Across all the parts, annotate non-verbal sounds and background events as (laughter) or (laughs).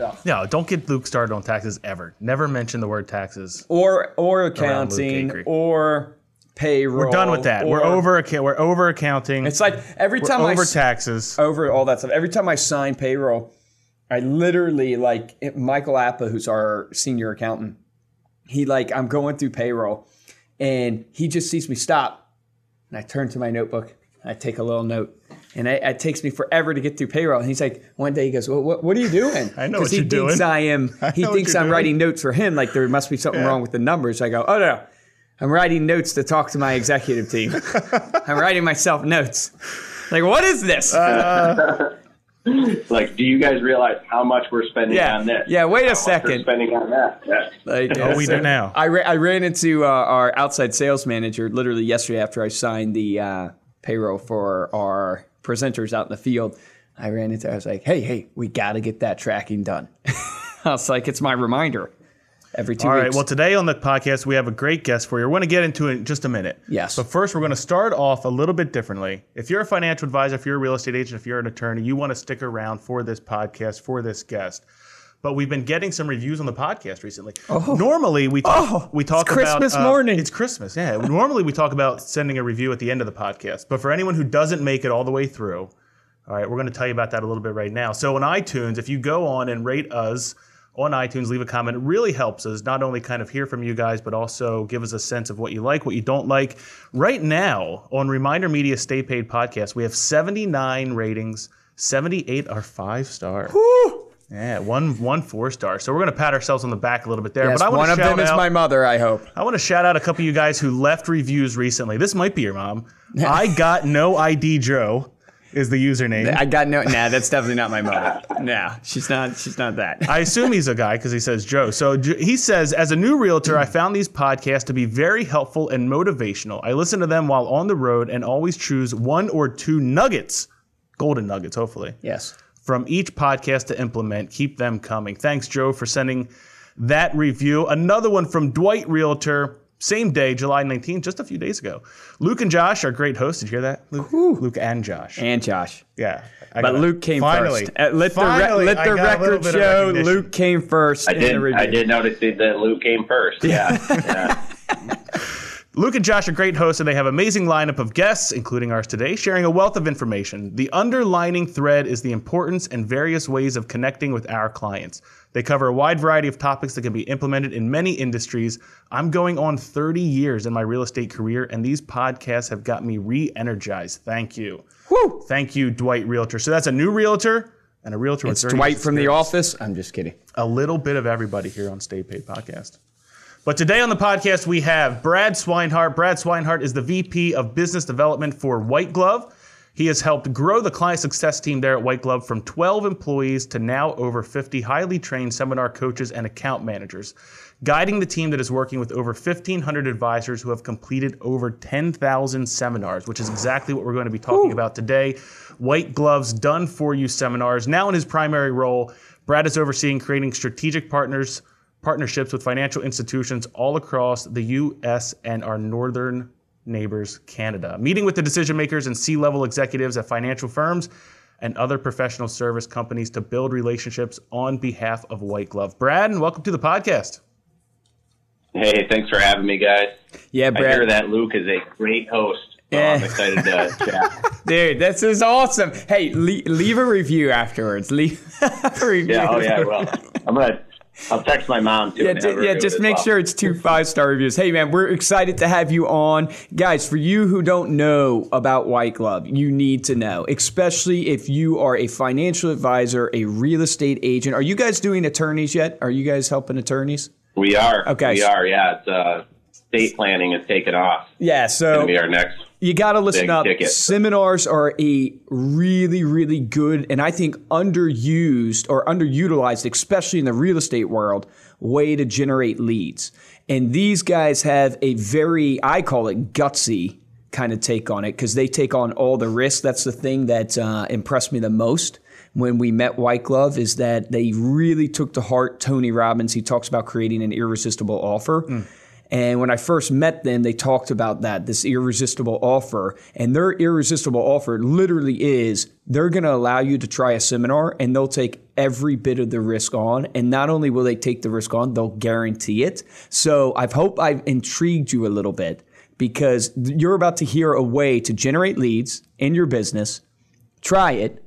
ugh. No, don't get Luke started on taxes ever. Never mention the word taxes. or or accounting or payroll. We're done with that. We're over. We're over accounting. It's like every we're time I over taxes. over all that stuff. Every time I sign payroll, I literally like it- Michael Appa, who's our senior accountant. He like I'm going through payroll, and he just sees me stop, and I turn to my notebook. I take a little note, and I, it takes me forever to get through payroll. And he's like, one day he goes, "Well, what, what are you doing?" I know what he you're thinks doing. I am. (laughs) He know thinks I'm doing. writing notes for him. Like there must be something Yeah. wrong with the numbers. I go, "Oh no." I'm writing notes to talk to my executive team. (laughs) I'm writing myself notes. Like, what is this? (laughs) like, do you guys realize how much we're spending Yeah. on this? Yeah, wait a How much second. spending on that. Yeah. Like, Oh, we do now. I, ra- I ran into uh, our outside sales manager literally yesterday after I signed the uh, payroll for our presenters out in the field. I ran into. I was like, "Hey, hey, we got to get that tracking done." (laughs) I was like, "It's my reminder every two All right. weeks." Well, today on the podcast, we have a great guest for you. We're going to get into it in just a minute. Yes. But first, we're going to start off a little bit differently. If you're a financial advisor, if you're a real estate agent, if you're an attorney, you want to stick around for this podcast, for this guest. But we've been getting some reviews on the podcast recently. Oh. Normally, we talk, Oh, we talk it's about Christmas uh, morning. It's Christmas, yeah. (laughs) Normally, we talk about sending a review at the end of the podcast. But for anyone who doesn't make it all the way through, all right, we're going to tell you about that a little bit right now. So on iTunes, if you go on and rate us on iTunes, leave a comment. It really helps us not only kind of hear from you guys, but also give us a sense of what you like, what you don't like. Right now on Reminder Media Stay Paid podcast, we have 79 ratings. 78 are five stars. Yeah, one one four star. So we're gonna pat ourselves on the back a little bit there. yes, but I want one to of shout them is my mother. I hope. I want to shout out a couple of you guys who left reviews recently. This might be your mom. (laughs) I got no ID Joe is the username. I got no. Nah, that's definitely not my mother. (laughs) Nah, she's not. She's not that. I assume he's a guy because he says Joe. So he says, as a new realtor, I found these podcasts to be very helpful and motivational. I listen to them while on the road and always choose one or two nuggets, golden nuggets, hopefully, yes. From each podcast to implement. Keep them coming. Thanks, Joe, for sending that review. Another one from Dwight Realtor. Same day, July 19th, just a few days ago. Luke and Josh are great hosts. Did you hear that? Luke, Luke and Josh. And Josh. yeah. I But. Luke came Finally. first. Uh, let the, re- Finally, let I the got a little record bit of show. Luke came first I in the did. I did notice that Luke came first. Yeah. yeah. (laughs) Luke and Josh are great hosts, and they have amazing lineup of guests, including ours today, sharing a wealth of information. The underlining thread is the importance and various ways of connecting with our clients. They cover a wide variety of topics that can be implemented in many industries. I'm going on 30 years in my real estate career, and these podcasts have got me re-energized. Thank you. Woo! Thank you, Dwight Realtor. So that's a new realtor and a realtor It's with 30 Dwight years from The experience Office. I'm just kidding. a little bit of everybody here on Stay Paid Podcast. But today on the podcast, we have Brad Swinehart. Brad Swinehart is the VP of Business Development for White Glove. He has helped grow the client success team there at White Glove from 12 employees to now over 50 highly trained seminar coaches and account managers, guiding the team that is working with over 1,500 advisors who have completed over 10,000 seminars, which is exactly what we're going to be talking about today. White Glove's done for you seminars. Now, in his primary role, Brad is overseeing creating strategic partners partnerships with financial institutions all across the U.S. and our northern neighbors, Canada. Meeting with the decision makers and C level executives at financial firms and other professional service companies to build relationships on behalf of White Glove. Brad, and welcome to the podcast. Hey, thanks for having me, guys. Yeah, I hear that Luke is a great host. So I'm excited to (laughs) chat. Dude, this is awesome. Hey, le- leave a review afterwards. (laughs) Leave a oh, review. Yeah. Oh yeah. Well, I'm gonna. I'll text my mom too. Yeah, and ju- have her yeah, just make well. sure it's two five star reviews. Hey, man, we're excited to have you on. Guys, for you who don't know about White Glove, you need to know, especially if you are a financial advisor, a real estate agent. Are you guys doing attorneys yet? Are you guys helping attorneys? We are. Okay. We are. Yeah. It's uh, estate planning has taken off. Yeah, It's gonna so be our next You got to listen big up. ticket. Seminars are a really, really good and I think underused or underutilized, especially in the real estate world, way to generate leads. And these guys have a very, I call it gutsy kind of take on it because they take on all the risk. That's the thing that uh, impressed me the most when we met White Glove is that they really took to heart Tony Robbins. He talks about creating an irresistible offer. And when I first met them, they talked about that, this irresistible offer. And their irresistible offer literally is they're going to allow you to try a seminar and they'll take every bit of the risk on. And not only will they take the risk on, they'll guarantee it. So I hope I've intrigued you a little bit because you're about to hear a way to generate leads in your business. Try it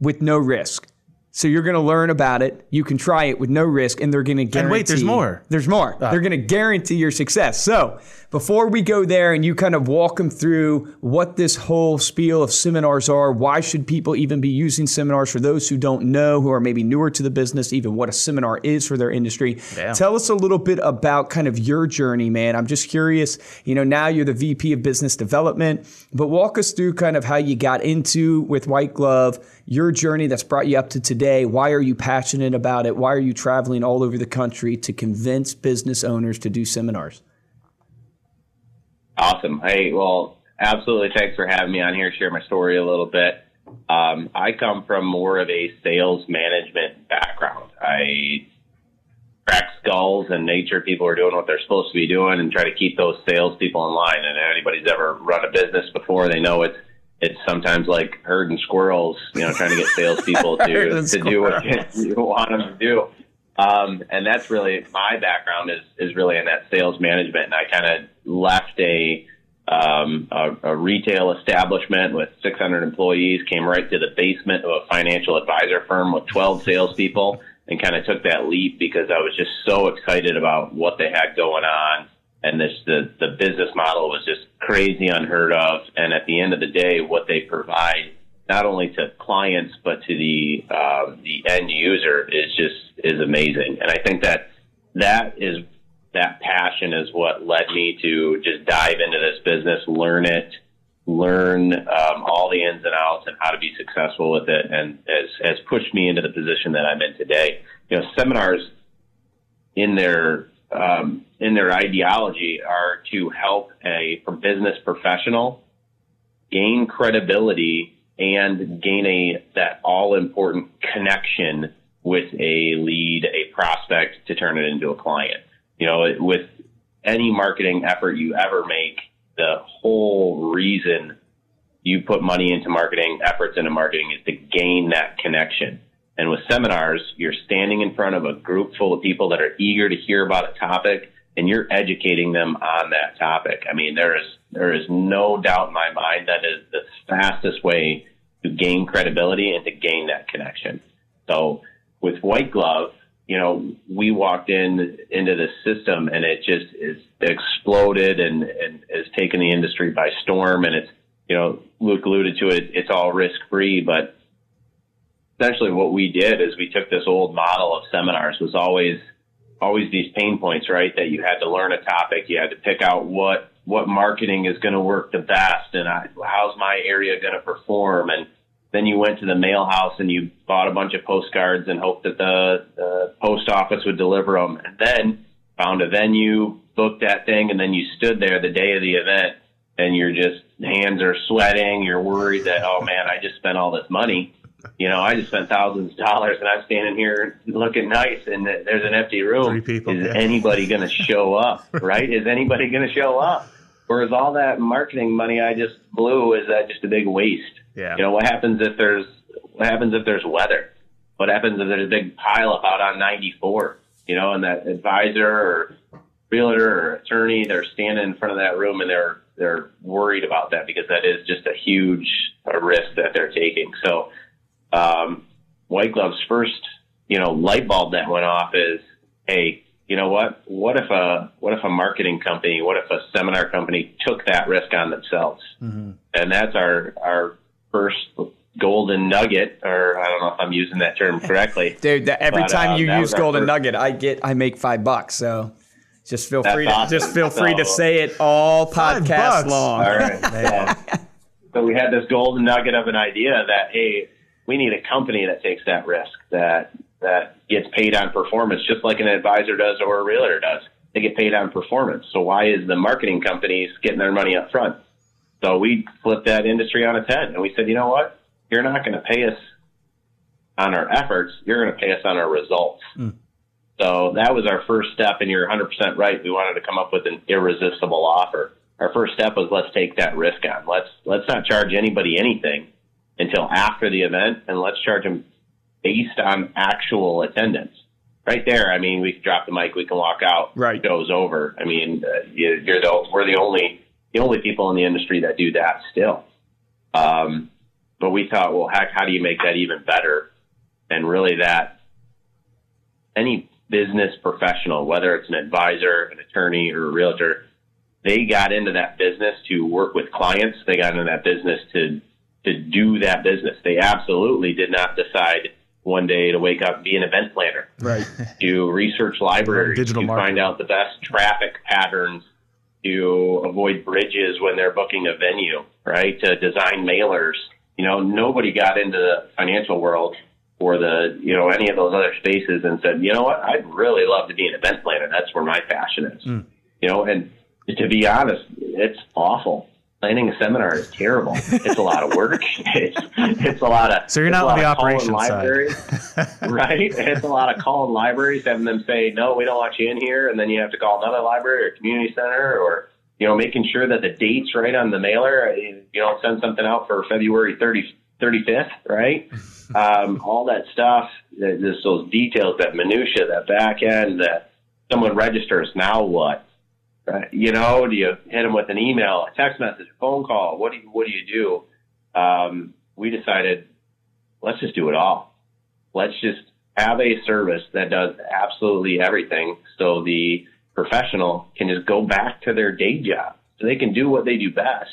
with no risk. So you're going to learn about it. You can try it with no risk, and they're going to guarantee. And wait, there's more. There's more. Ah. They're going to guarantee your success. So before we go there, and you kind of walk them through what this whole spiel of seminars are, why should people even be using seminars? For those who don't know, who are maybe newer to the business, even what a seminar is for their industry, Yeah. tell us a little bit about kind of your journey, man. I'm just curious. You know, now you're the VP of Business Development, but walk us through kind of how you got into with White Glove, your journey that's brought you up to today. Why are you passionate about it? Why are you traveling all over the country to convince business owners to do seminars? Awesome. Hey, well, absolutely. Thanks for having me on here. Share my story a little bit. Um, I come from more of a sales management background. I crack skulls and make sure people are doing what they're supposed to be doing and try to keep those salespeople in line. And anybody's ever run a business before, they know it's it's sometimes like herding squirrels, you know, trying to get (laughs) salespeople to to do what (laughs) you want them to do. Um, and that's really my background is is really in that sales management. And I kind of left a, um, a a retail establishment with 600 employees, came right to the basement of a financial advisor firm with 12 salespeople, and kind of took that leap because I was just so excited about what they had going on. And this the the business model was just crazy, unheard of. And at the end of the day, what they provide not only to clients but to the um, the end user is just is amazing. And I think that that is that passion is what led me to just dive into this business, learn it, learn um, all the ins and outs and how to be successful with it, and has has pushed me into the position that I'm in today. You know, seminars in their um, in their ideology are to help a business professional gain credibility and gain a that all important connection with a lead, a prospect to turn it into a client. You know, with any marketing effort you ever make, the whole reason you put money into marketing efforts into marketing is to gain that connection. And with seminars, you're standing in front of a group full of people that are eager to hear about a topic and you're educating them on that topic. I mean, there is, there is no doubt in my mind that is the fastest way to gain credibility and to gain that connection. So with White Glove, you know, we walked in into the system and it just is exploded and, and has taken the industry by storm. And it's, you know, Luke alluded to it, it's all risk free, but essentially what we did is we took this old model of seminars was always always these pain points, right? That you had to learn a topic, you had to pick out what what marketing is going to work the best, and I, how's my area going to perform, and then you went to the mail house and you bought a bunch of postcards and hoped that the, the post office would deliver them, and then found a venue, booked that thing, and then you stood there the day of the event, and you're just hands are sweating, you're worried that oh man, I just spent all this money you know, I just spent thousands of dollars and I'm standing here looking nice and there's an empty room. Three people, is yeah. anybody going to show up? (laughs) Right? Is anybody going to show up? Or is all that marketing money I just blew, is that just a big waste? Yeah. You know, what happens if there's, what happens if there's weather? What happens if there's a big pile up out on 94? You know, and that advisor or realtor or attorney, they're standing in front of that room and they're, they're worried about that because that is just a huge risk that they're taking. So, um, White Glove's first, you know, light bulb that went off is, hey, you know what? What if a what if a marketing company, what if a seminar company took that risk on themselves? And that's our our first golden nugget, or I don't know if I'm using that term correctly. (laughs) Dude, that every But, time uh, you use Golden first- Nugget, I get I make five bucks. So Just feel That's free to awesome. just feel free to say it all podcast long. All right. (laughs) So, so we had this golden nugget of an idea that hey, we need a company that takes that risk that that gets paid on performance, just like an advisor does or a realtor does. They get paid on performance. So why is the marketing companies getting their money up front? So we flipped that industry on its head, and we said, you know what? You're not going to pay us on our efforts. You're going to pay us on our results. Hmm. So that was our first step, and you're 100% right. We wanted to come up with an irresistible offer. Our first step was let's take that risk on. Let's let's not charge anybody anything until after the event, and let's charge them based on actual attendance. Right there, I mean, we can drop the mic, we can walk out. Right. Goes over. I mean, uh, you, you're the we're the only the only people in the industry that do that still. Um, but we thought, well, heck, how do you make that even better? And really, that any business professional, whether it's an advisor, an attorney, or a realtor, they got into that business to work with clients. They got into that business to to do that business. They absolutely did not decide one day to wake up be an event planner Right. (laughs) to research libraries, Digital to marketing. find out the best traffic patterns, to avoid bridges when they're booking a venue, right? To design mailers. You know, nobody got into the financial world or the, you know, any of those other spaces and said, you know what, I'd really love to be an event planner. That's where my passion is. Hmm. You know, and to be honest, it's awful. Planning a seminar is terrible. It's a lot of work. (laughs) It's it's a lot of So you're not on the operations side. (laughs) right? It's a lot of calling libraries, having them say, no, we don't want you in here. And then you have to call another library or community center or, you know, making sure that the date's right on the mailer. You know, send something out for February 30, 35th, right? (laughs) um, all that stuff, just those details, that minutia, that back end, that someone registers. Now what? Right? You know, do you hit them with an email, a text message, a phone call? What do you, what do you do? Um, we decided, let's just do it all let's just have a service that does absolutely everything so the professional can just go back to their day job so they can do what they do best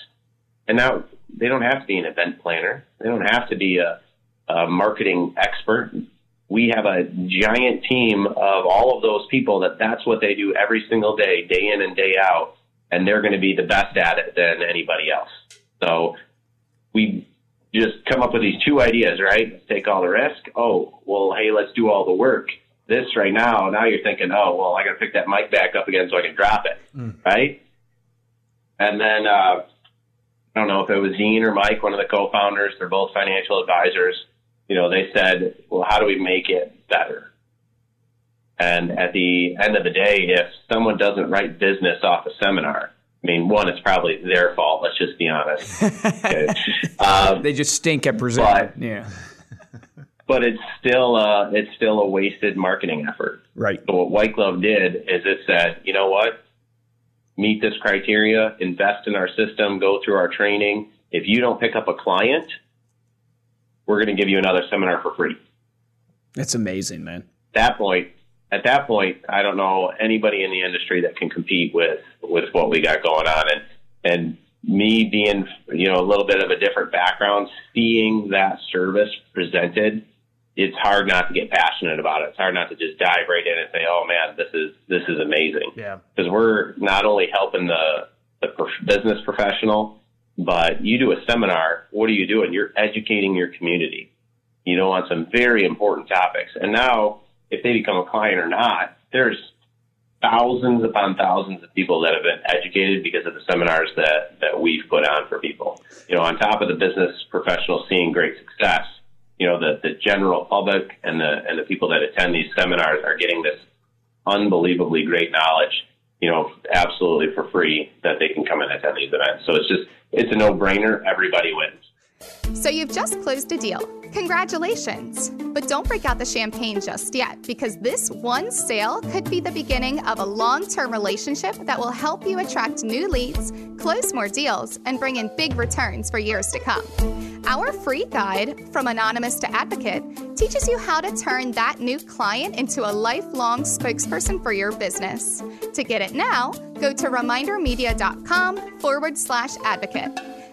and now they don't have to be an event planner they don't have to be a, a marketing expert we have a giant team of all of those people that that's what they do every single day day in and day out and they're going to be the best at it than anybody else so we just come up with these two ideas, right? Let's take all the risk. Oh, well, hey, let's do all the work. This right now, now you're thinking, oh, well, I got to pick that mic back up again so I can drop it, right? And then uh, I don't know if it was Zine or Mike, one of the co-founders. They're both financial advisors. You know, they said, well, how do we make it better? And at the end of the day, if someone doesn't write business off a seminar, I mean, one, it's probably their fault. Let's just be honest. Okay. (laughs) Um, They just stink at presenting. But- yeah. (laughs) but it's still uh, it's still a wasted marketing effort. Right. So what White Glove did is it said, you know what, meet this criteria, invest in our system, go through our training. If you don't pick up a client, we're going to give you another seminar for free. That's amazing, man. At that point, at that point, I don't know anybody in the industry that can compete with with what we got going on, and and me being you know a little bit of a different background, seeing that service presented, it's hard not to get passionate about it. It's hard not to just dive right in and say, "Oh man, this is this is amazing." Yeah. because we're not only helping the the prof- business professional, but you do a seminar. What are you doing? You're educating your community. You know, on some very important topics. And now, if they become a client or not, there's thousands upon thousands of people that have been educated because of the seminars that that we've put on for people. You know, on top of the business professionals seeing great success, you know, the the general public and the and the people that attend these seminars are getting this unbelievably great knowledge, you know, absolutely for free that they can come and attend these events. So it's just, it's a no brainer. Everybody wins. So you've just closed a deal. Congratulations! But don't break out the champagne just yet because this one sale could be the beginning of a long term relationship that will help you attract new leads, close more deals, and bring in big returns for years to come. Our free guide, From Anonymous to Advocate, teaches you how to turn that new client into a lifelong spokesperson for your business. To get it now, go to remindermedia.com forward slash advocate.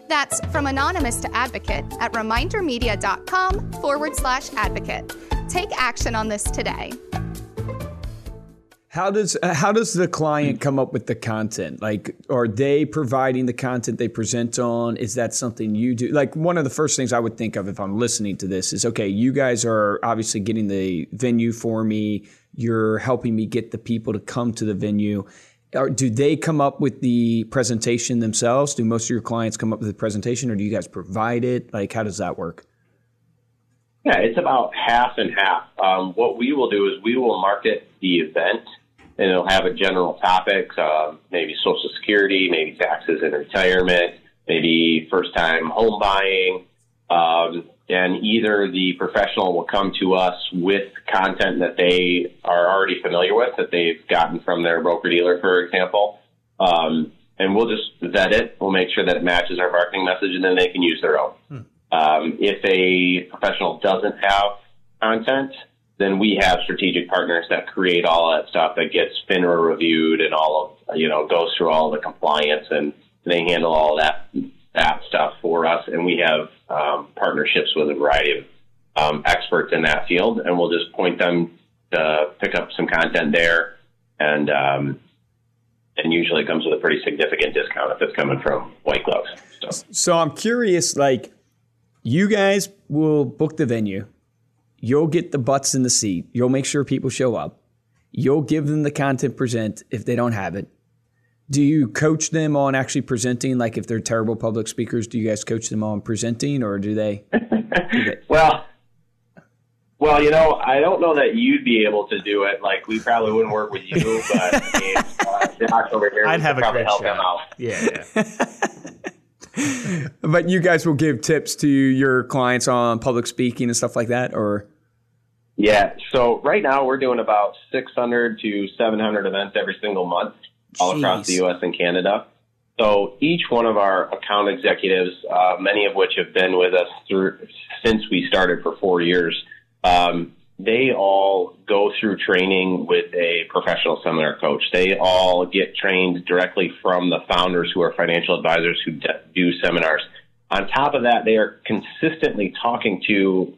That's from anonymous to advocate at remindermedia.com forward slash advocate. Take action on this today. How does uh, how does the client come up with the content? Like, are they providing the content they present on? Is that something you do? Like, one of the first things I would think of if I'm listening to this is, okay, you guys are obviously getting the venue for me. You're helping me get the people to come to the venue. Or do they come up with the presentation themselves? Do most of your clients come up with the presentation, or do you guys provide it? Like, how does that work? Yeah, it's about half and half. Um, what we will do is we will market the event and it'll have a general topic, um, maybe Social Security, maybe taxes and retirement, maybe first time home buying. Um, and either the professional will come to us with content that they are already familiar with, that they've gotten from their broker dealer, for example. Um, and we'll just vet it. We'll make sure that it matches our marketing message, and then they can use their own. Hmm. Um, if a professional doesn't have content, then we have strategic partners that create all that stuff that gets FINRA reviewed and all of, you know, goes through all the compliance and they handle all that, that stuff for us. And we have um, partnerships with a variety of um, experts in that field and we'll just point them to pick up some content there. And, um, and usually it comes with a pretty significant discount if it's coming from white gloves. So, so I'm curious, like, you guys will book the venue You'll get the butts in the seat. You'll make sure people show up. You'll give them the content present if they don't have it. Do you coach them on actually presenting? Like if they're terrible public speakers, do you guys coach them on presenting or do they? (laughs) do they? well, well, you know, I don't know that you'd be able to do it. Like we probably wouldn't work with you, (laughs) but I mean, uh, Josh over here, I'd have a probably help shot. him out. Yeah. yeah. (laughs) but you guys will give tips to your clients on public speaking and stuff like that, or yeah. So right now we're doing about 600 to 700 events every single month all Jeez. across the U.S. and Canada. So each one of our account executives, uh, many of which have been with us through since we started for four years, um, they all go through training with a professional seminar coach. They all get trained directly from the founders who are financial advisors who do seminars. On top of that, they are consistently talking to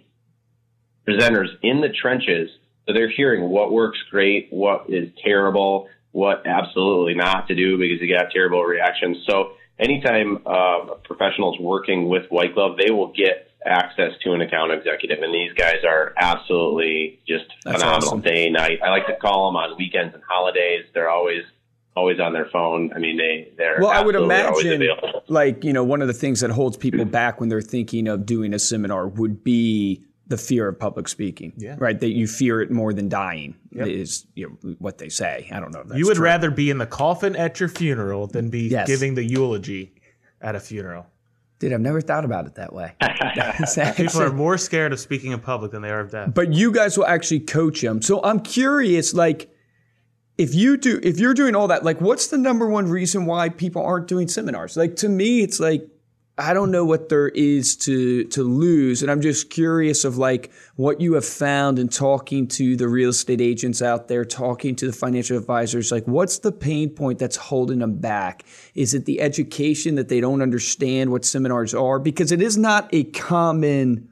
presenters in the trenches. So they're hearing what works great, what is terrible, what absolutely not to do because you got terrible reactions. So anytime uh, a professional is working with White Glove, they will get access to an account executive, and these guys are absolutely just That's phenomenal awesome. day and night. I like to call them on weekends and holidays. They're always always on their phone. I mean, they they're well. I would imagine, like you know, one of the things that holds people back when they're thinking of doing a seminar would be the fear of public speaking, yeah. right? That you fear it more than dying yep. is you know, what they say. I don't know. you would true. rather be in the coffin at your funeral than be yes. giving the eulogy at a funeral. Dude, I've never thought about it that way. (laughs) People are more scared of speaking in public than they are of death. But you guys will actually coach them. So I'm curious, like, if you do, if you're doing all that, like, what's the number one reason why people aren't doing seminars? Like, to me, it's like I don't know what there is to to lose, and I'm just curious of like what you have found in talking to the real estate agents out there, talking to the financial advisors. Like, what's the pain point that's holding them back? Is it the education that they don't understand what seminars are? Because it is not a common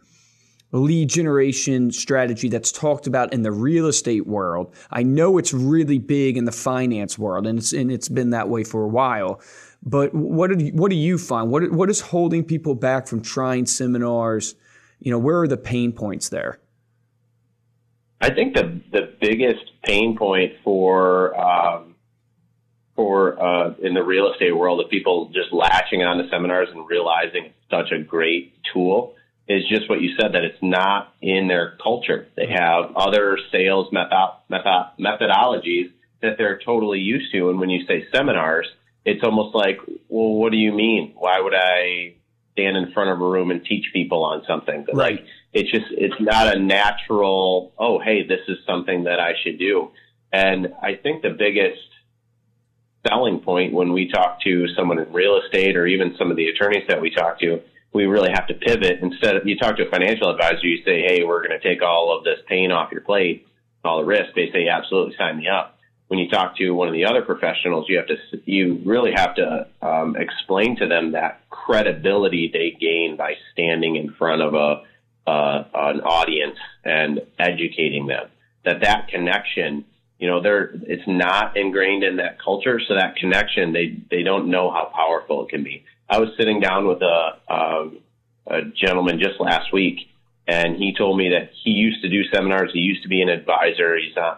lead generation strategy that's talked about in the real estate world. I know it's really big in the finance world, and it's and it's been that way for a while. But what do you, what do you find? What what is holding people back from trying seminars? You know, where are the pain points there? I think the the biggest pain point for um, for uh, in the real estate world of people just latching on to seminars and realizing it's such a great tool is just what you said that it's not in their culture. They have other sales method, method, methodologies that they're totally used to, and when you say seminars it's almost like, well, what do you mean? Why would I stand in front of a room and teach people on something? Right. Like, it's just, it's not a natural, oh, hey, this is something that I should do. And I think the biggest selling point when we talk to someone in real estate or even some of the attorneys that we talk to, we really have to pivot. Instead of you talk to a financial advisor, you say, hey, we're going to take all of this pain off your plate, all the risk. They say, absolutely, sign me up when you talk to one of the other professionals, you have to you really have to um, explain to them that credibility they gain by standing in front of a uh, an audience and educating them. That that connection, you know, they're it's not ingrained in that culture, so that connection they they don't know how powerful it can be. I was sitting down with a um, a gentleman just last week, and he told me that he used to do seminars. He used to be an advisor. He's uh,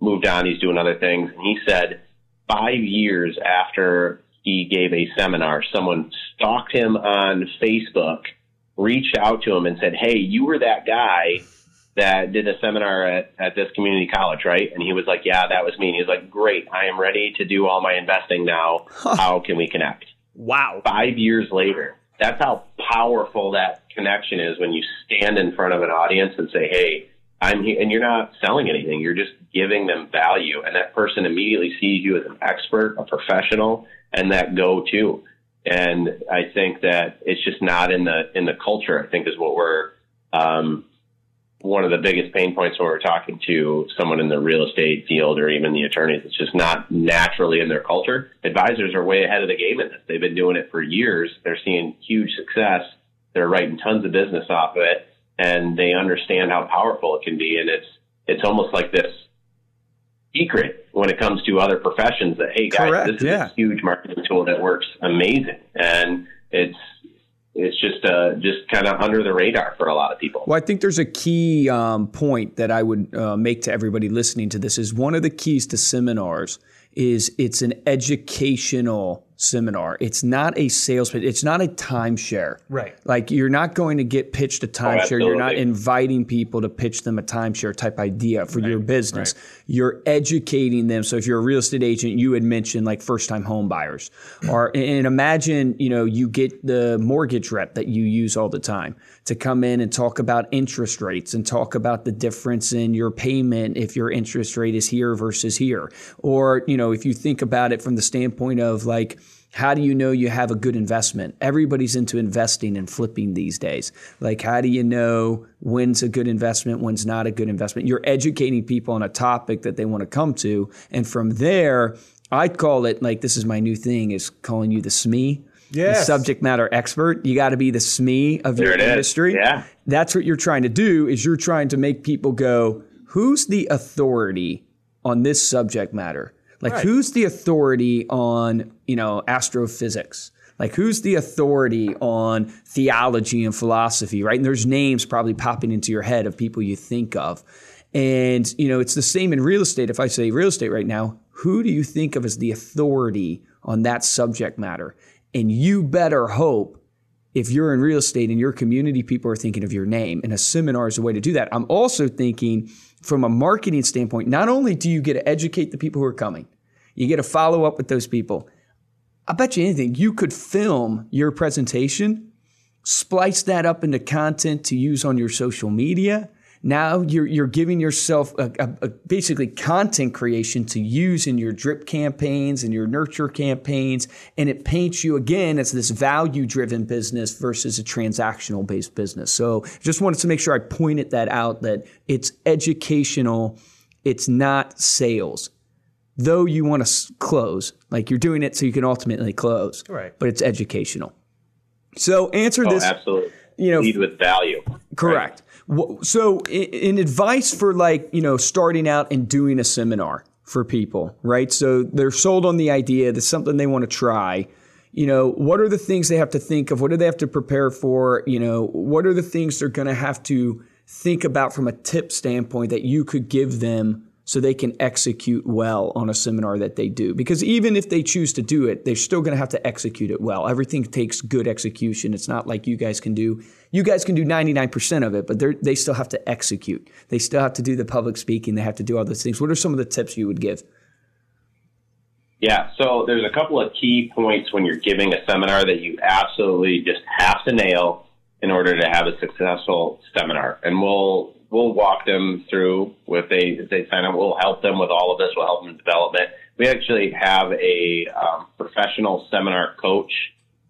moved on. He's doing other things, and he said five years after he gave a seminar, someone stalked him on Facebook, reached out to him, and said, "Hey, you were that guy." that did a seminar at, at this community college, right? And he was like, Yeah, that was me. And he was like, Great, I am ready to do all my investing now. How can we connect? Wow. Five years later. That's how powerful that connection is when you stand in front of an audience and say, Hey, I'm here and you're not selling anything. You're just giving them value. And that person immediately sees you as an expert, a professional, and that go to. And I think that it's just not in the in the culture, I think is what we're um, one of the biggest pain points when we're talking to someone in the real estate field or even the attorneys. It's just not naturally in their culture. Advisors are way ahead of the game in this. They've been doing it for years. They're seeing huge success. They're writing tons of business off of it and they understand how powerful it can be. And it's, it's almost like this secret when it comes to other professions that, hey guys, Correct, this is yeah. a huge marketing tool that works amazing. And it's, it's just uh, just kind of under the radar for a lot of people. Well, I think there's a key um, point that I would uh, make to everybody listening to this is one of the keys to seminars is it's an educational seminar. It's not a sales pitch. It's not a timeshare. Right. Like you're not going to get pitched a oh, timeshare. you're not inviting people to pitch them a timeshare type idea for your business. You're educating them. So if you're a real estate agent, you had mentioned like first time home buyers. Hmm. or and imagine, you know, you get the mortgage rep that you use all the time to come in and talk about interest rates and talk about the difference in your payment if your interest rate is here versus here. Or, you know, if you think about it from the standpoint of like how do you know you have a good investment? Everybody's into investing and flipping these days. Like, how do you know when's a good investment, when's not a good investment? You're educating people on a topic that they want to come to. And from there, I'd call it like this is my new thing is calling you the SME. The subject matter expert. You got to be the SME of There your it is. industry. Yeah. That's what you're trying to do is you're trying to make people go, who's the authority on this subject matter? Like Right. who's the authority on, you know, astrophysics? Like who's the authority on theology and philosophy, right? And there's names probably popping into your head of people you think of. And, you know, it's the same in real estate. If I say real estate right now, who do you think of as the authority on that subject matter? And you better hope if you're in real estate and your community people are thinking of your name and a seminar is a way to do that i'm also thinking from a marketing standpoint not only do you get to educate the people who are coming you get to follow up with those people. I bet you anything you could film your presentation splice that up into content to use on your social media. Now you're, you're giving yourself a, a, a basically content creation to use in your drip campaigns and your nurture campaigns and it paints you again as this value driven business versus a transactional based business. So just wanted to make sure i pointed that out that it's educational it's not sales though you want to close like you're doing it so you can ultimately close Right. but it's educational so answer Oh, this absolutely. you know Lead with value. Correct. Wh- So, i- in advice for like you know starting out and doing a seminar for people, right? So they're sold on the idea that's something they want to try. You know, what are the things they have to think of? What do they have to prepare for? You know, what are the things they're going to have to think about from a tip standpoint that you could give them so they can execute well on a seminar that they do. Because even if they choose to do it, they're still going to have to execute it well. Everything takes good execution. It's not like you guys can do. You guys can do 99% of it, but they still have to execute. They still have to do the public speaking. They have to do all those things. What are some of the tips you would give? Yeah, so there's a couple of key points when you're giving a seminar that you absolutely just have to nail in order to have a successful seminar. And we'll we'll walk them through if they if they sign up. We'll help them with all of this. We'll help them development. We actually have a um, professional seminar coach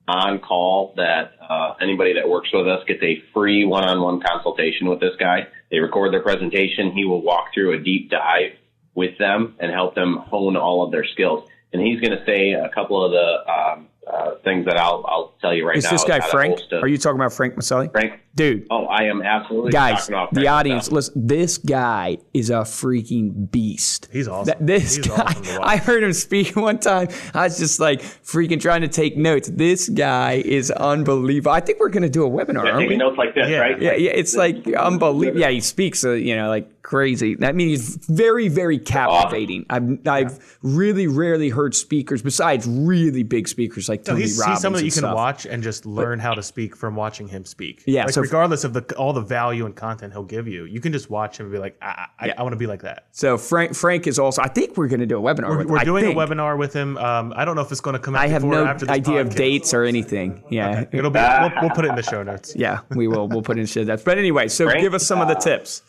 on call that uh, anybody that works with us gets a free one-on-one consultation with this guy. They record their presentation. He will walk through a deep dive with them and help them hone all of their skills. And he's going to say a couple of the um, uh, things that I'll I'll tell you right Is now. Is this guy Frank? Are you talking about Frank Maselli? Frank? Dude, Oh, I am absolutely guys, talking about the audience, myself. listen, this guy is a freaking beast. He's awesome. That- this He's guy, awesome. I heard him speak (laughs) one time. I was just like freaking trying to take notes. This guy is unbelievable. I think we're going to do a webinar, Yeah, aren't we? taking notes like this, Yeah. right? Yeah, yeah, it's like unbelievable. Yeah, he speaks, uh, you know, like crazy. That means he's very, very captivating. I've, I've really rarely heard speakers besides really big speakers like So Tony he's, Robbins. he's someone that you and can stuff. watch and just learn how to speak from watching him speak. Yeah, like so- regardless of the all the value and content he'll give you, you can just watch him and be like, I, I, I want to be like that. So Frank, Frank is also. I think we're going to do a webinar. We're, with we're I doing a think. webinar with him. Um, I don't know if it's going to come out. I have before no or after this idea of dates or anything. Yeah, It'll be. We'll, we'll put it in the show notes. (laughs) yeah, we will. We'll put in the show notes. But anyway, so Frank, give us some of the uh, tips.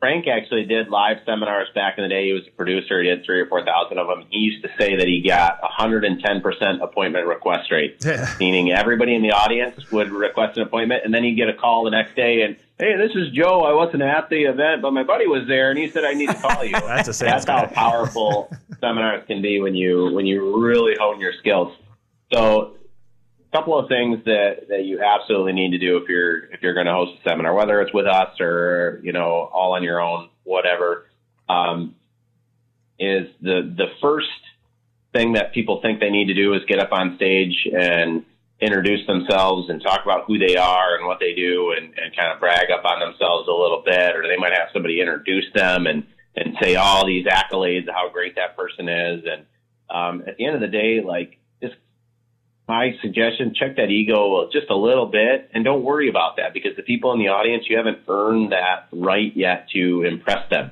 Frank actually did live seminars back in the day. He was a producer. He did three or four thousand of them. He used to say that he got 110 percent appointment request rate, Yeah. meaning everybody in the audience would request an appointment, and then he'd get a call the next day and, hey, this is Joe. I wasn't at the event, but my buddy was there, and he said I need to call you. (laughs) That's a That's how powerful (laughs) seminars can be when you when you really hone your skills. So couple of things that, that you absolutely need to do if you're if you're going to host a seminar, whether it's with us or you know all on your own, whatever, um, is the the first thing that people think they need to do is get up on stage and introduce themselves and talk about who they are and what they do and, and kind of brag up on themselves a little bit, or they might have somebody introduce them and and say all these accolades how great that person is. And um, at the end of the day, like my suggestion, check that ego just a little bit and don't worry about that because the people in the audience, you haven't earned that right yet to impress them.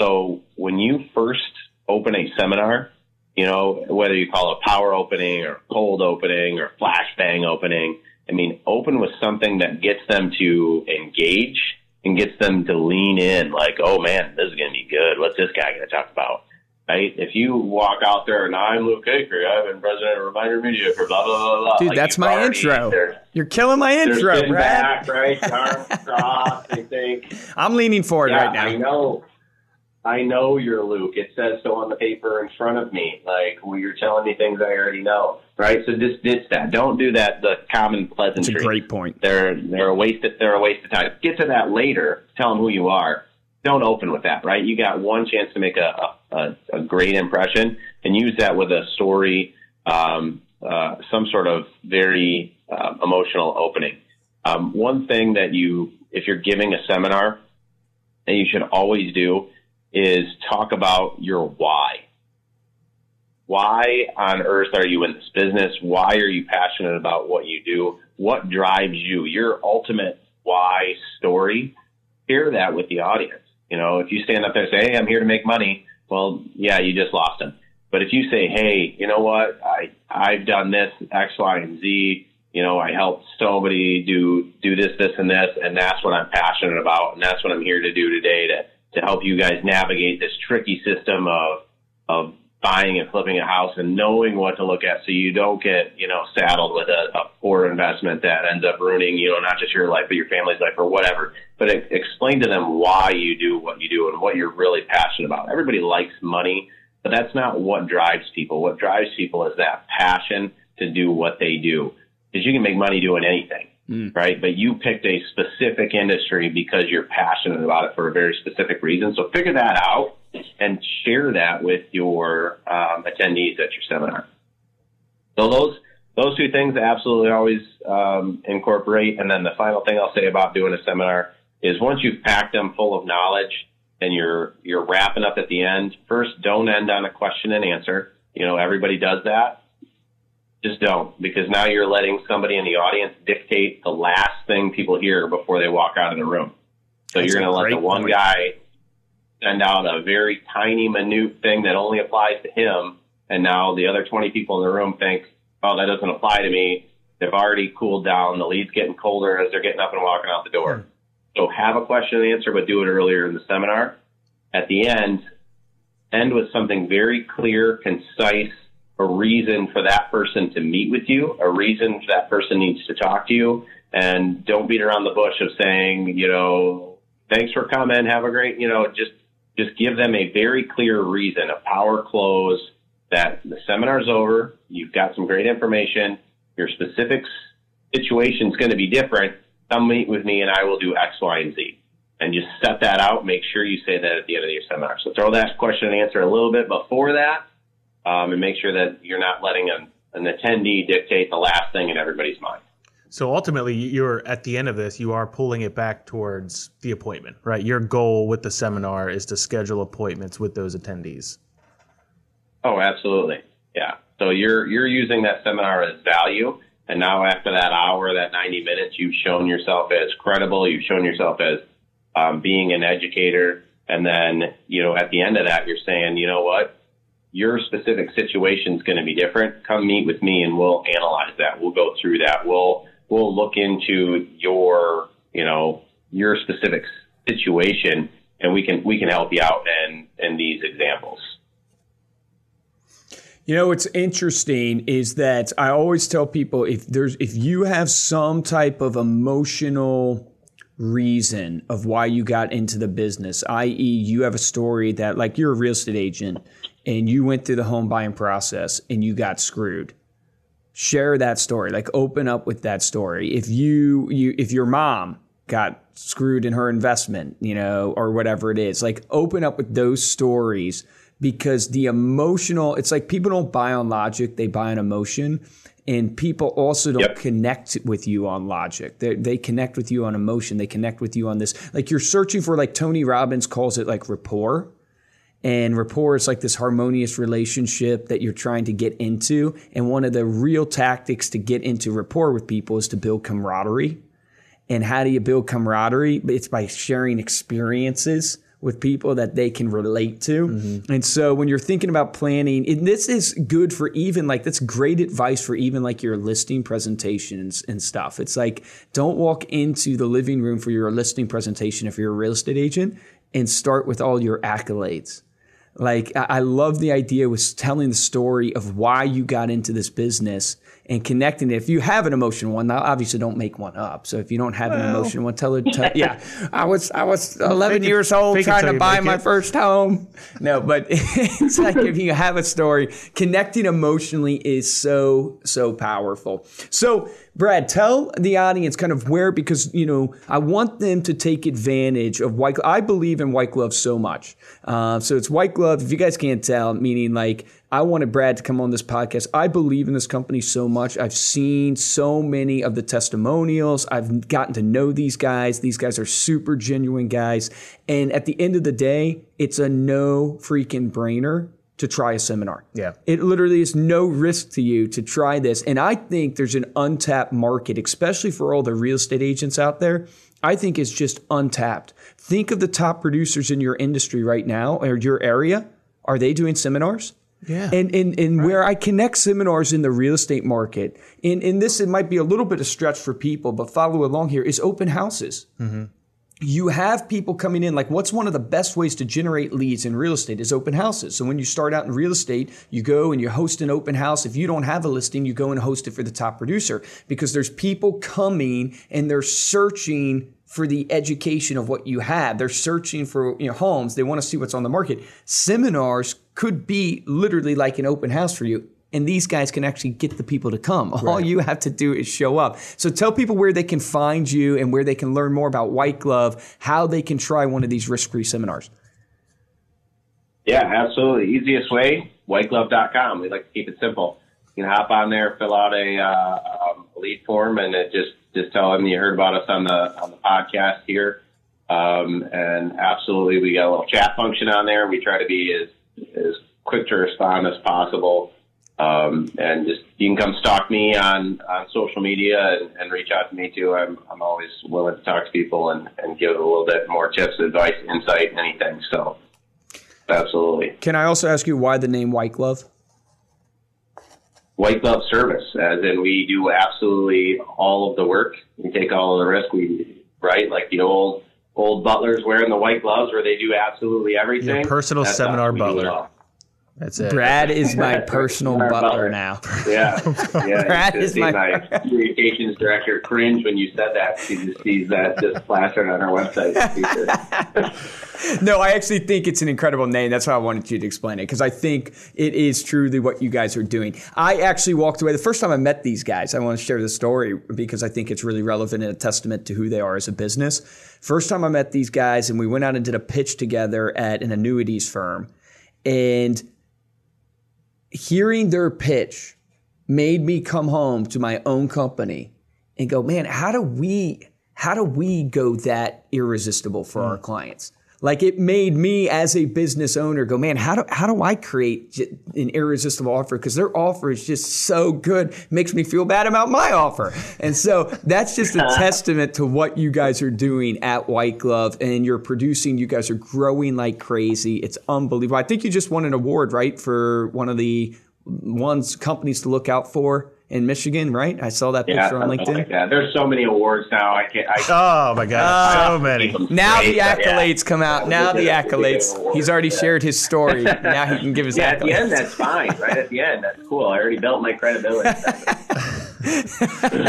So when you first open a seminar, you know, whether you call it power opening or cold opening or flashbang opening, I mean, open with something that gets them to engage and gets them to lean in like, oh man, this is going to be good. What's this guy going to talk about? Right? If you walk out there and I'm Luke Acree, I've been president of Reminder Media for blah, blah, blah, blah. Dude, like, that's my intro. You're killing my intro, Brad. back, right? Arms (laughs) crossed, they think, I'm leaning forward yeah, right now. I know. I know you're Luke. It says so on the paper in front of me. Like, well, you're telling me things I already know, right? So just ditch that. Don't do that. The common That's a pleasantry. great point. They're they're a waste. Of, they're a waste of time. Get to that later. Tell them who you are. Don't open with that, right? You got one chance to make a a, a great impression, and use that with a story, um, uh, some sort of very uh, emotional opening. Um, one thing that you, if you're giving a seminar, that you should always do is talk about your why. Why on earth are you in this business? Why are you passionate about what you do? What drives you? Your ultimate why story. Share that with the audience. You know, if you stand up there and say, Hey, I'm here to make money. Well, yeah, you just lost them. But if you say, Hey, you know what? I, I've done this X, Y, and Z. You know, I helped somebody do, do this, this, and this. And that's what I'm passionate about. And that's what I'm here to do today to, to help you guys navigate this tricky system of, of buying and flipping a house and knowing what to look at so you don't get, you know, saddled with a, a poor investment that ends up ruining, you know, not just your life, but your family's life or whatever. But e- explain to them why you do what you do and what you're really passionate about. Everybody likes money, but that's not what drives people. What drives people is that passion to do what they do. Because you can make money doing anything, right? But you picked a specific industry because you're passionate about it for a very specific reason. So figure that out and share that with your um, attendees at your seminar. So those those two things absolutely always um, incorporate. And then the final thing I'll say about doing a seminar is once you've packed them full of knowledge and you're you're wrapping up at the end, first don't end on a question and answer. You know, everybody does that. Just don't, because now you're letting somebody in the audience dictate the last thing people hear before they walk out of the room. So That's you're going to let the one point. guy send out a very tiny, minute thing that only applies to him, and now the other 20 people in the room think, "Oh, that doesn't apply to me." They've already cooled down. The lead's getting colder as they're getting up and walking out the door. Hmm. So have a question and answer, but do it earlier in the seminar. At the end, end with something very clear, concise, a reason for that person to meet with you, a reason that person needs to talk to you, and don't beat around the bush of saying, you know, thanks for coming, have a great, you know, just just give them a very clear reason, a power close, that the seminar's over, you've got some great information, your specific situation is going to be different. Come meet with me and I will do X, Y, and Z. And just set that out. Make sure you say that at the end of your seminar. So throw that question and answer a little bit before that um, and make sure that you're not letting an, an attendee dictate the last thing in everybody's mind. So ultimately, you're at the end of this, you are pulling it back towards the appointment, right? Your goal with the seminar is to schedule appointments with those attendees. Oh, absolutely. Yeah. So you're you're using that seminar as value, and now after that hour, that 90 minutes, you've shown yourself as credible. You've shown yourself as um, being an educator, and then you know at the end of that, you're saying, you know what, your specific situation is going to be different. Come meet with me, and we'll analyze that. We'll go through that. We'll we'll look into your you know your specific situation, and we can we can help you out in in these examples. You know what's interesting is that I always tell people if there's if you have some type of emotional reason of why you got into the business, i.e., you have a story that like you're a real estate agent and you went through the home buying process and you got screwed. Share that story. Like open up with that story. If you you if your mom got screwed in her investment, you know, or whatever it is, like open up with those stories because the emotional, it's like people don't buy on logic, they buy on emotion. And people also don't Yep. connect with you on logic. They, they connect with you on emotion. They connect with you on this. Like you're searching for, like Tony Robbins calls it like rapport. And rapport is like this harmonious relationship that you're trying to get into. And one of the real tactics to get into rapport with people is to build camaraderie. And how do you build camaraderie? It's by sharing experiences with people that they can relate to. Mm-hmm. And so when you're thinking about planning, and this is good for even like that's great advice for even like your listing presentations and stuff. It's like don't walk into the living room for your listing presentation if you're a real estate agent and start with all your accolades. Like I love the idea was telling the story of why you got into this business and connecting it. If you have an emotional one, now obviously don't make one up. So if you don't have an emotional one, tell it. Tell, (laughs) yeah, I was I was 11 Fake it- years old trying to buy my it. first home. No, but (laughs) it's like if you have a story, connecting emotionally is so so powerful. So Brad, tell the audience kind of where because you know I want them to take advantage of white. I believe in white glove so much. Uh, so it's white glove. If you guys can't tell, meaning like I wanted Brad to come on this podcast. I believe in this company so much. I've seen so many of the testimonials. I've gotten to know these guys. These guys are super genuine guys. And at the end of the day, it's a no freaking brainer to try a seminar. Yeah. It literally is no risk to you to try this. And I think there's an untapped market, especially for all the real estate agents out there. I think it's just untapped. Think of the top producers in your industry right now or your area. Are they doing seminars? Yeah. And and, and where I connect seminars in the real estate market, and, and this it might be a little bit of stretch for people, but follow along here, is open houses. Mm-hmm. You have people coming in like what's one of the best ways to generate leads in real estate is open houses. So when you start out in real estate you go and you host an open house. If you don't have a listing you go and host it for the top producer because there's people coming and they're searching for the education of what you have. They're searching for you know, homes. They want to see what's on the market. Seminars could be literally like an open house for you and these guys can actually get the people to come. (laughs) All you have to do is show up. So tell people where they can find you and where they can learn more about White Glove, how they can try one of these risk-free seminars. Yeah, absolutely. Easiest way, whiteglove.com. We like to keep it simple. You can hop on there, fill out a, uh, um, lead form, and it just just tell them you heard about us on the on the podcast here. Um, and absolutely, we got a little chat function on there. We try to be as as quick to respond as possible. Um, and just you can come stalk me on, on social media and, and reach out to me too. I'm I'm always willing to talk to people and, and give a little bit more tips, advice, insight, anything. So absolutely. Can I also ask you why the name White Glove? white glove service, as in we do absolutely all of the work. We take all of the risk. We right like the old old butlers wearing the white gloves, where they do absolutely everything. Your personal That's seminar butler. All. That's it. Brad is my (laughs) personal butler butler. now. (laughs) Yeah, (laughs) yeah. Brad is my- my communications director cringe when you said that. She just sees that just plastered on our website. No, I actually think it's an incredible name. That's why I wanted you to explain it because I think it is truly what you guys are doing. I actually walked away the first time I met these guys. I want to share the story because I think it's really relevant and a testament to who they are as a business. First time I met these guys, and we went out and did a pitch together at an annuities firm, and hearing their pitch made me come home to my own company and go, man, how do we how do we go that irresistible for our hmm. clients? Like it made me as a business owner go, man, how do how do I create an irresistible offer? Because their offer is just so good, makes me feel bad about my offer. And so that's just a (laughs) testament to what you guys are doing at White Glove, and you're producing. You guys are growing like crazy. It's unbelievable. I think you just won an award, right, for one of the ones companies to look out for in Michigan, right? I saw that Yeah, picture on LinkedIn. like that. There's so many awards now. I can't. I, Oh my God, uh, so many. Now the Great, but yeah. accolades come out. Now the accolades. He's already shared his story. (laughs) Now he can give his Yeah, at the end, accolades. that's fine. Right at the end, that's cool. I already built my credibility.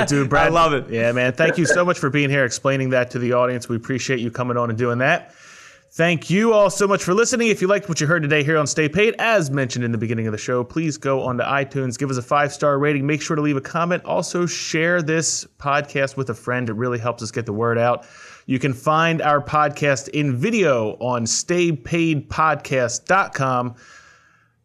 Dude, (laughs) Brad, I love it. Yeah, man. Thank you so much for being here, explaining that to the audience. We appreciate you coming on and doing that. Thank you all so much for listening. If you liked what you heard today here on Stay Paid, as mentioned in the beginning of the show, please go onto iTunes, give us a five star rating, make sure to leave a comment. Also, share this podcast with a friend. It really helps us get the word out. You can find our podcast in video on staypaidpodcast.com.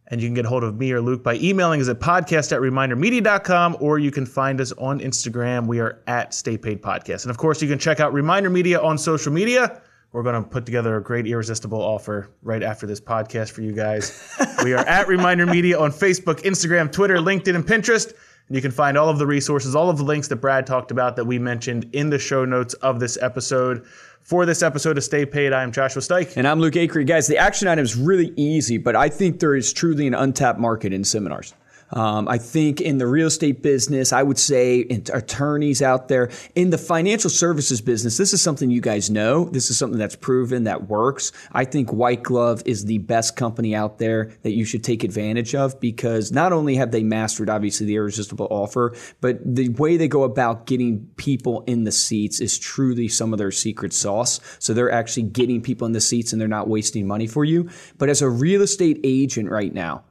And you can get a hold of me or Luke by emailing us at podcast at remindermedia.com or you can find us on Instagram. We are at Stay Paid Podcast. And of course, you can check out Reminder Media on social media. We're going to put together a great irresistible offer right after this podcast for you guys. (laughs) we are at Reminder Media on Facebook, Instagram, Twitter, LinkedIn, and Pinterest. And you can find all of the resources, all of the links that Brad talked about that we mentioned in the show notes of this episode. For this episode of Stay Paid, I am Joshua Stike. And I'm Luke Acree. Guys, the action item is really easy, but I think there is truly an untapped market in seminars. Um, I think in the real estate business, I would say attorneys out there, in the financial services business, this is something you guys know. This is something that's proven that works. I think White Glove is the best company out there that you should take advantage of because not only have they mastered obviously the irresistible offer, but the way they go about getting people in the seats is truly some of their secret sauce. So they're actually getting people in the seats and they're not wasting money for you. But as a real estate agent right now,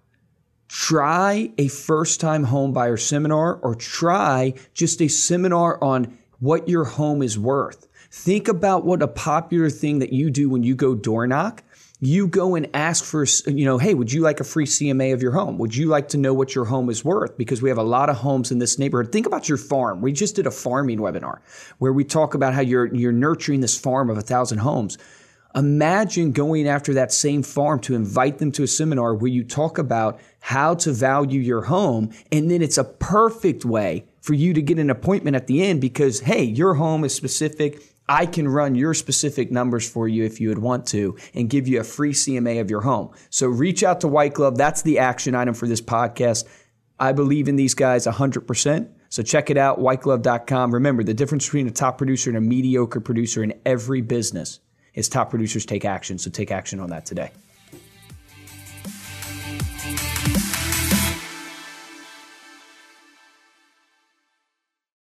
try a first time home buyer seminar or try just a seminar on what your home is worth. Think about what a popular thing that you do when you go door knock. You go and ask for, you know, hey, would you like a free CMA of your home? Would you like to know what your home is worth? Because we have a lot of homes in this neighborhood. Think about your farm. We just did a farming webinar where we talk about how you're you're nurturing this farm of a thousand homes. Imagine going after that same farm to invite them to a seminar where you talk about how to value your home. And then it's a perfect way for you to get an appointment at the end because, hey, your home is specific. I can run your specific numbers for you if you would want to and give you a free CMA of your home. So reach out to White Glove. That's the action item for this podcast. I believe in these guys 100%. So check it out, whiteglove.com. Remember, the difference between a top producer and a mediocre producer in every business is top producers take action. So take action on that today.